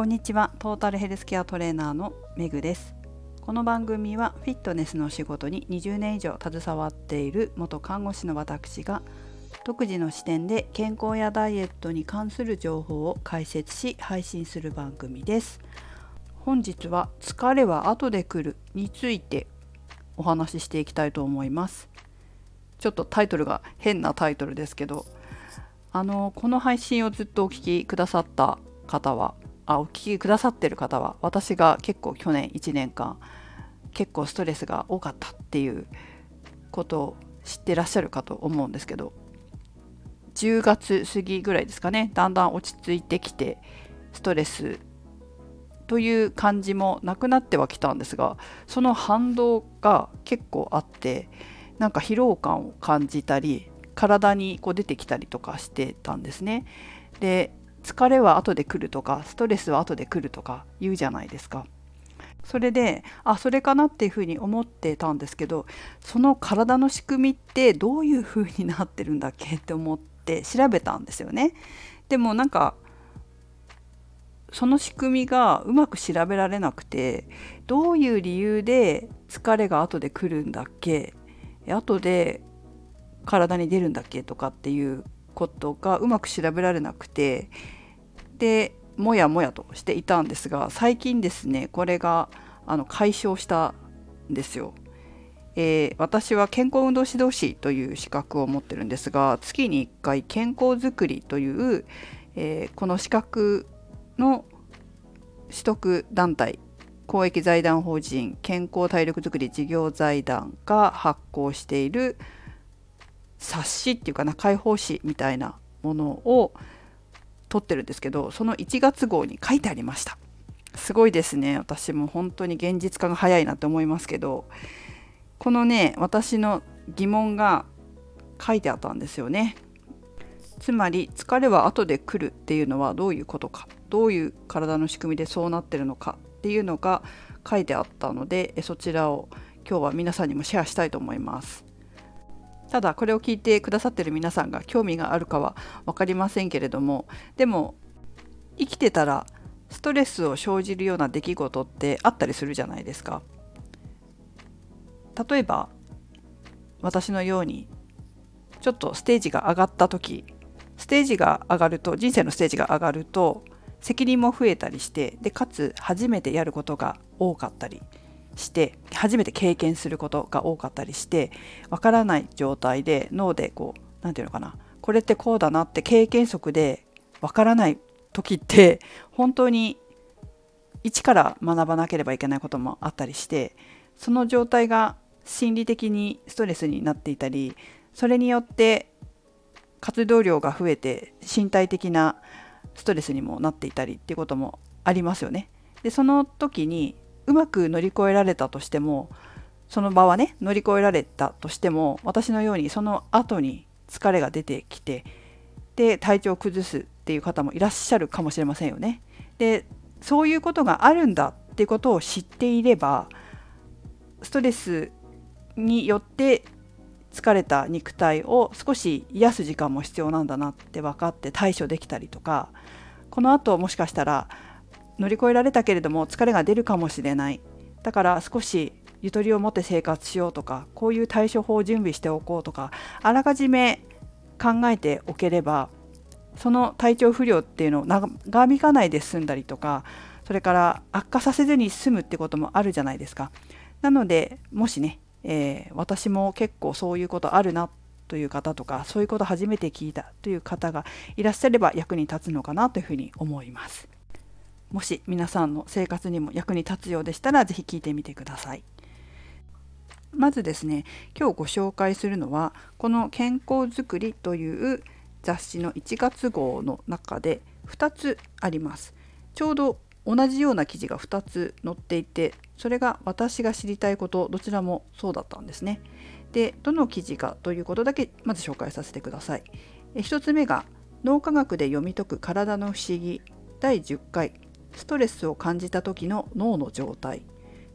こんにちは。トータルヘルスケアトレーナーのめぐです。この番組はフィットネスの仕事に20年以上携わっている元看護師の私が独自の視点で健康やダイエットに関する情報を解説し配信する番組です。本日は疲れは後で来るについてお話ししていきたいと思います。ちょっとタイトルが変なタイトルですけどあのこの配信をずっとお聞きくださった方はあお聞きくださってる方は私が結構去年1年間結構ストレスが多かったっていうことを知ってらっしゃるかと思うんですけど10月過ぎぐらいですかねだんだん落ち着いてきてストレスという感じもなくなってはきたんですがその反動が結構あってなんか疲労感を感じたり体にこう出てきたりとかしてたんですね。で疲れは後で来るとかストレスは後で来るとか言うじゃないですか。それであそれかなっていうふうに思ってたんですけどその体の仕組みってどういうふうになってるんだっけって思って調べたんですよね。でもなんかその仕組みがうまく調べられなくてどういう理由で疲れが後で来るんだっけ後で体に出るんだっけとかっていうことがうまく調べられなくてでもやもやとしていたんですが最近ですねこれがあの解消したんですよ。えー、私は健康運動指導士という資格を持ってるんですが月に1回健康づくりという、えー、この資格の取得団体公益財団法人健康体力づくり事業財団が発行している冊子っていうかな解放誌みたいなものを撮ってるんですけどその1月号に書いてありました。すごいですね。私も本当に現実化が早いなって思いますけどこのね私の疑問が書いてあったんですよね。つまり疲れは後で来るっていうのはどういうことか。どういう体の仕組みでそうなってるのか。っていうのが書いてあったのでそちらを今日は皆さんにもシェアしたいと思います。ただこれを聞いてくださってる皆さんが興味があるかは分かりませんけれどもでも生きてたらストレスを生じるような出来事ってあったりするじゃないですか。例えば私のようにちょっとステージが上がった時ステージが上がると人生のステージが上がると責任も増えたりしてでかつ初めてやることが多かったりして初めて経験することが多かったりしてわからない状態で脳でこう何て言うのかなこれってこうだなって経験則でわからない時って本当に一から学ばなければいけないこともあったりしてその状態が心理的にストレスになっていたりそれによって活動量が増えて身体的なストレスにもなっていたりっていうこともありますよね。でその時にうまく乗り越えられたとしてもその場はね乗り越えられたとしても私のようにその後に疲れが出てきてで体調を崩すっていう方もいらっしゃるかもしれませんよね。でそういうことがあるんだっていうことを知っていればストレスによって疲れた肉体を少し癒す時間も必要なんだなって分かって対処できたりとかこのあともしかしたら乗り越えられたけれども疲れが出るかもしれないだから少しゆとりを持って生活しようとかこういう対処法を準備しておこうとかあらかじめ考えておければその体調不良っていうのを長引かないで済んだりとかそれから悪化させずに済むってこともあるじゃないですか。なのでもしね、えー、私も結構そういうことあるなという方とかそういうこと初めて聞いたという方がいらっしゃれば役に立つのかなというふうに思います。もし皆さんの生活にも役に立つようでしたら是非聞いてみてください。まずですね今日ご紹介するのはこの「健康づくり」という雑誌の1月号の中で2つあります。ちょうど同じような記事が2つ載っていてそれが私が知りたいことどちらもそうだったんですね。でどの記事かということだけまず紹介させてください。1つ目が脳科学で読み解く体の不思議第10回ストレスを感じた時の脳の状態。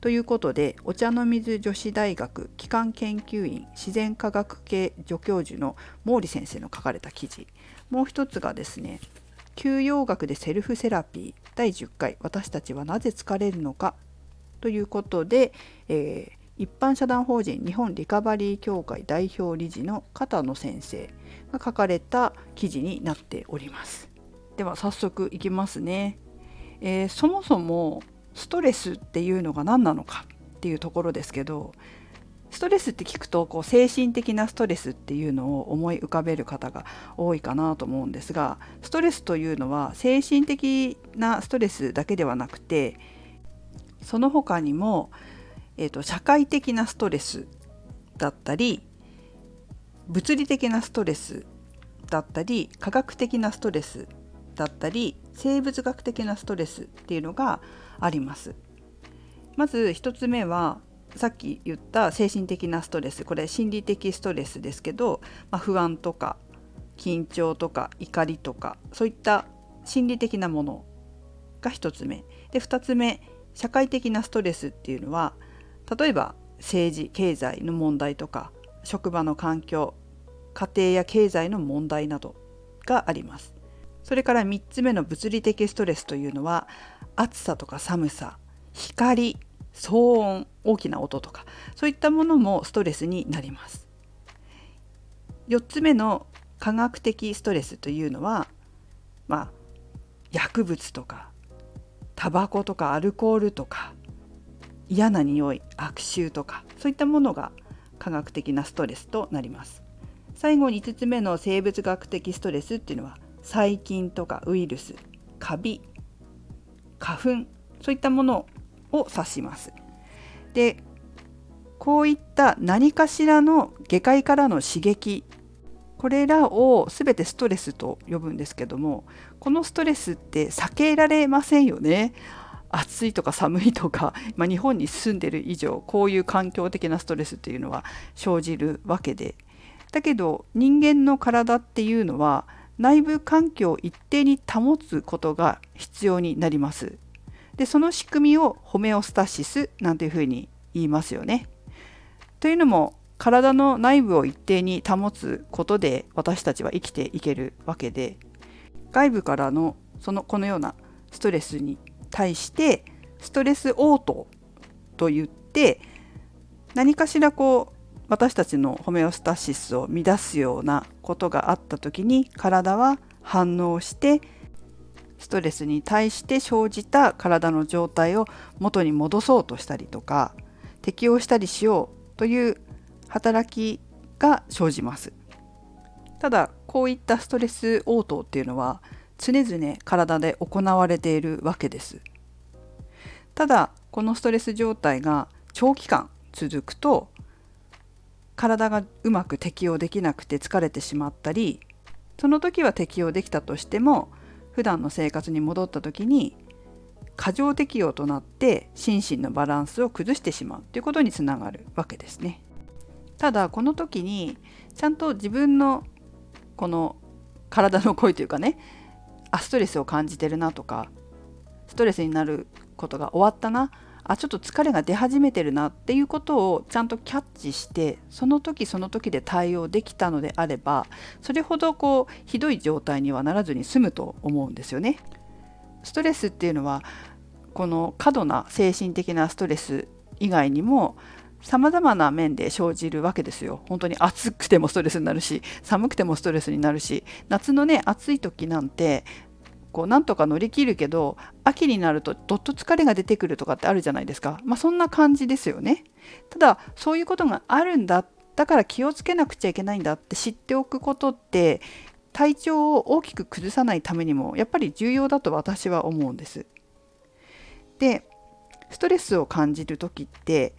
ということでお茶の水女子大学機関研究員自然科学系助教授の毛利先生の書かれた記事。もう一つがですね休養学でセルフセラピー第10回。私たちはなぜ疲れるのか。ということで、えー、一般社団法人日本リカバリー協会代表理事の片野先生が書かれた記事になっております。では早速いきますね、えー、そもそもストレスっていうのが何なのかっていうところですけどストレスって聞くとこう精神的なストレスっていうのを思い浮かべる方が多いかなと思うんですがストレスというのは精神的なストレスだけではなくてその他にもえーと、社会的なストレスだったり物理的なストレスだったり科学的なストレスだったり生物学的なストレスっていうのがあります。まず1つ目はさっき言った精神的なストレス。これ心理的ストレスですけど、まあ、不安とか緊張とか怒りとかそういった心理的なものが1つ目。で2つ目社会的なストレスっていうのは例えば政治経済の問題とか職場の環境家庭や経済の問題などがあります。それから3つ目の物理的ストレスというのは暑さとか寒さ光騒音大きな音とかそういったものもストレスになります。4つ目の科学的ストレスというのはまあ薬物とかタバコとかアルコールとか嫌な匂い悪臭とかそういったものが科学的なストレスとなります。最後に5つ目の生物学的ストレスっていうのは細菌とかウイルスカビ花粉そういったものを指します。でこういった何かしらの外界からの刺激これらを全てストレスと呼ぶんですけどもこのストレスって避けられませんよね。暑いとか寒いとか、まあ、日本に住んでる以上こういう環境的なストレスっていうのは生じるわけで。だけど人間の体っていうのは内部環境を一定に保つことが必要になります。でその仕組みをホメオスタシスなんていうふうに言いますよね。というのも体の内部を一定に保つことで私たちは生きていけるわけで外部からのそのこのようなストレスに対してストレス応答といって何かしらこう私たちのホメオスタシスを乱すようなことがあった時に体は反応してストレスに対して生じた体の状態を元に戻そうとしたりとか適応したりしようという働きが生じます。ただこういったストレス応答っていうのは常々体で行われているわけです。ただこのストレス状態が長期間続くと体がうまく適応できなくて疲れてしまったりその時は適応できたとしても普段の生活に戻った時に過剰適応となって心身のバランスを崩してしまうということにつながるわけですね。ただこの時にちゃんと自分のこの体の声というかねあストレスを感じてるなとかストレスになることが終わったなあちょっと疲れが出始めてるなっていうことをちゃんとキャッチしてその時その時で対応できたのであればそれほどこうひどい状態にはならずに済むと思うんですよね。ストレスっていうのはこの過度な精神的なストレス以外にもさまざまな面で生じるわけですよ。本当に暑くてもストレスになるし寒くてもストレスになるし夏のね暑い時なんてこうなんとか乗り切るけど秋になるとどっと疲れが出てくるとかってあるじゃないですか。まあそんな感じですよね。ただそういうことがあるんだだから気をつけなくちゃいけないんだって知っておくことって体調を大きく崩さないためにもやっぱり重要だと私は思うんです。でストレスを感じる時って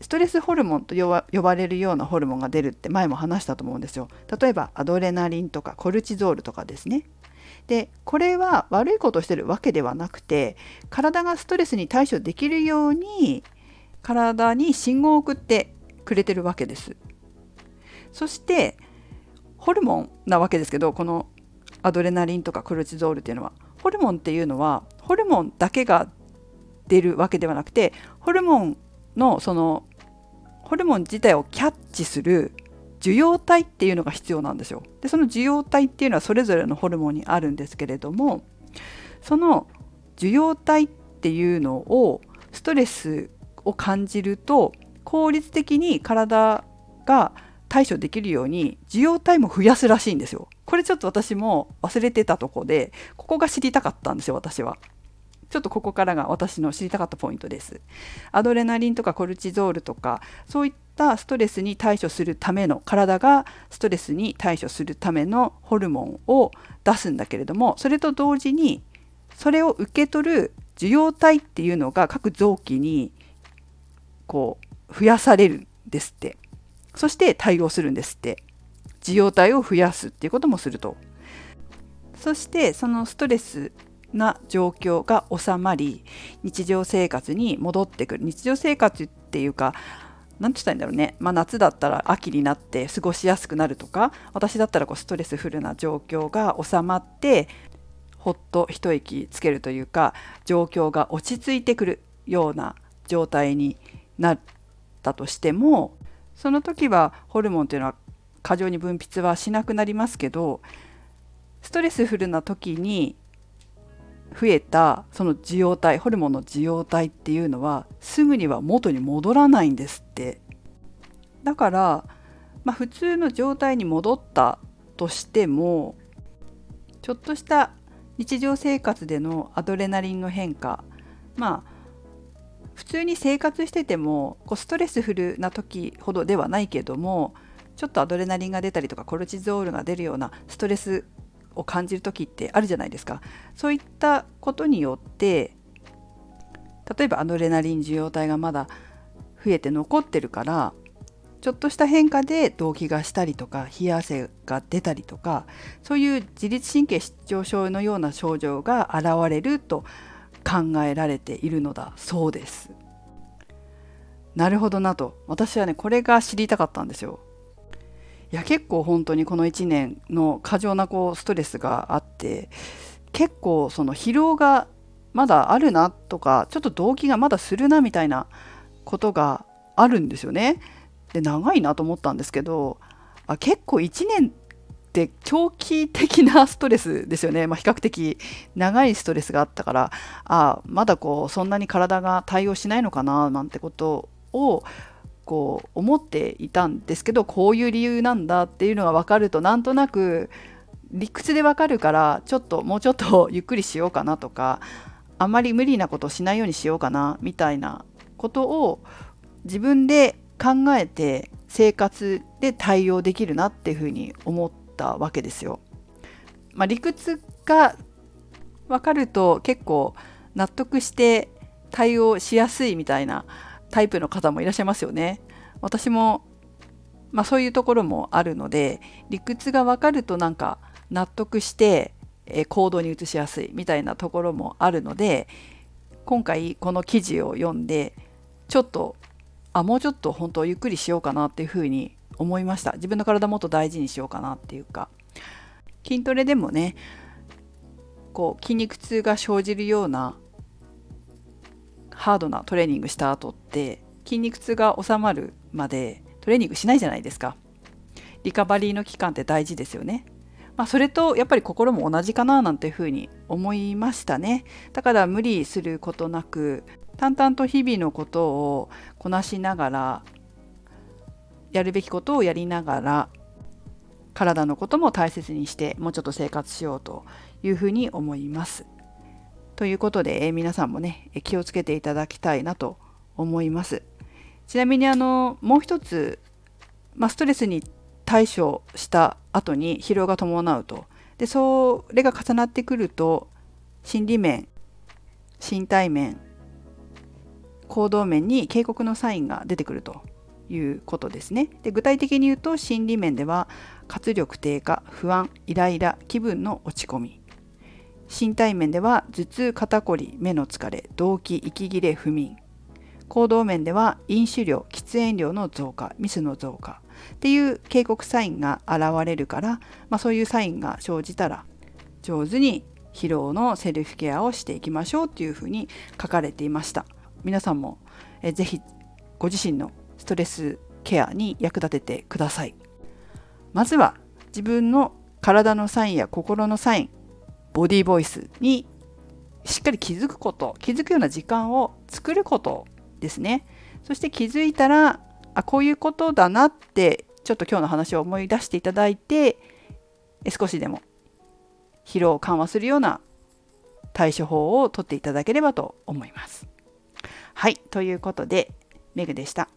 ストレスホルモンと呼ばれるようなホルモンが出るって前も話したと思うんですよ。例えばアドレナリンとかコルチゾールとかですね。でこれは悪いことをしてるわけではなくて体がストレスに対処できるように体に信号を送ってくれてるわけです。そしてホルモンなわけですけどこのアドレナリンとかコルチゾールっていうのはホルモンっていうのはホルモンだけが出るわけではなくてホルモンのそのホルモン自体をキャッチする受容体っていうのが必要なんですよ。でその受容体っていうのはそれぞれのホルモンにあるんですけれどもその受容体っていうのをストレスを感じると効率的に体が対処できるように受容体も増やすらしいんですよ。これちょっと私も忘れてたとこでここが知りたかったんですよ私は。ちょっとここからが私の知りたかったポイントです。アドレナリンとかコルチゾールとかそういったストレスに対処するための体がストレスに対処するためのホルモンを出すんだけれどもそれと同時にそれを受け取る受容体っていうのが各臓器にこう増やされるんですって。そして対応するんですって。受容体を増やすっていうこともすると。そしてそのストレスな状況が収まり日常生活に戻ってくる。日常生活っていうか何て言ったらいいんだろうね、まあ、夏だったら秋になって過ごしやすくなるとか私だったらこうストレスフルな状況が収まってほっと一息つけるというか状況が落ち着いてくるような状態になったとしてもその時はホルモンっていうのは過剰に分泌はしなくなりますけどストレスフルな時に増えたその受容体ホルモンの受容体っていうのはすぐには元に戻らないんですって。だから、まあ、普通の状態に戻ったとしてもちょっとした日常生活でのアドレナリンの変化まあ普通に生活しててもこうストレスフルな時ほどではないけどもちょっとアドレナリンが出たりとかコルチゾールが出るようなストレスを感じる時ってあるじゃないですかそういったことによって例えばアドレナリン受容体がまだ増えて残ってるからちょっとした変化で動悸がしたりとか冷や汗が出たりとかそういう自律神経失調症のような症状が現れると考えられているのだそうです。なるほどなと私はねこれが知りたかったんですよ。いや結構本当にこの1年の過剰なこうストレスがあって結構その疲労がまだあるなとかちょっと動機がまだするなみたいなことがあるんですよね。で長いなと思ったんですけどあ結構1年って長期的なストレスですよね、まあ、比較的長いストレスがあったからあまだこうそんなに体が対応しないのかななんてことをこう思っていたんですけどこういう理由なんだっていうのが分かるとなんとなく理屈で分かるからちょっともうちょっとゆっくりしようかなとかあんまり無理なことをしないようにしようかなみたいなことを自分で考えて生活で対応できるなっていうふうに思ったわけですよ。まあ、理屈が分かると結構納得して対応しやすいみたいなタイプの方もいらっしゃいますよね。私も、まあ、そういうところもあるので理屈が分かるとなんか納得して、え行動に移しやすいみたいなところもあるので今回この記事を読んでちょっとあもうちょっと本当ゆっくりしようかなっていうふうに思いました自分の体もっと大事にしようかなっていうか筋トレでもねこう筋肉痛が生じるようなハードなトレーニングした後って筋肉痛が収まるまでトレーニングしないじゃないですか。リカバリーの期間って大事ですよね。まあ、それとやっぱり心も同じかななんていうふうに思いましたね。だから無理することなく淡々と日々のことをこなしながらやるべきことをやりながら体のことも大切にしてもうちょっと生活しようというふうに思います。ということで、え皆さんもね気をつけていただきたいなと思います。ちなみにあのもう一つ、まあ、ストレスに対処した後に疲労が伴うとでそれが重なってくると心理面身体面行動面に警告のサインが出てくるということですね。で具体的に言うと心理面では活力低下不安イライラ気分の落ち込み身体面では頭痛肩こり目の疲れ動悸息切れ不眠行動面では飲酒量喫煙量の増加ミスの増加っていう警告サインが現れるから、まあ、そういうサインが生じたら上手に疲労のセルフケアをしていきましょうっていうふうに書かれていました皆さんもえぜひご自身のストレスケアに役立ててください。まずは自分の体のサインや心のサインボディーボイスにしっかり気づくこと気づくような時間を作ることですねそして気づいたらあこういうことだなってちょっと今日の話を思い出していただいて少しでも疲労を緩和するような対処法をとっていただければと思います。はいということでメグでした。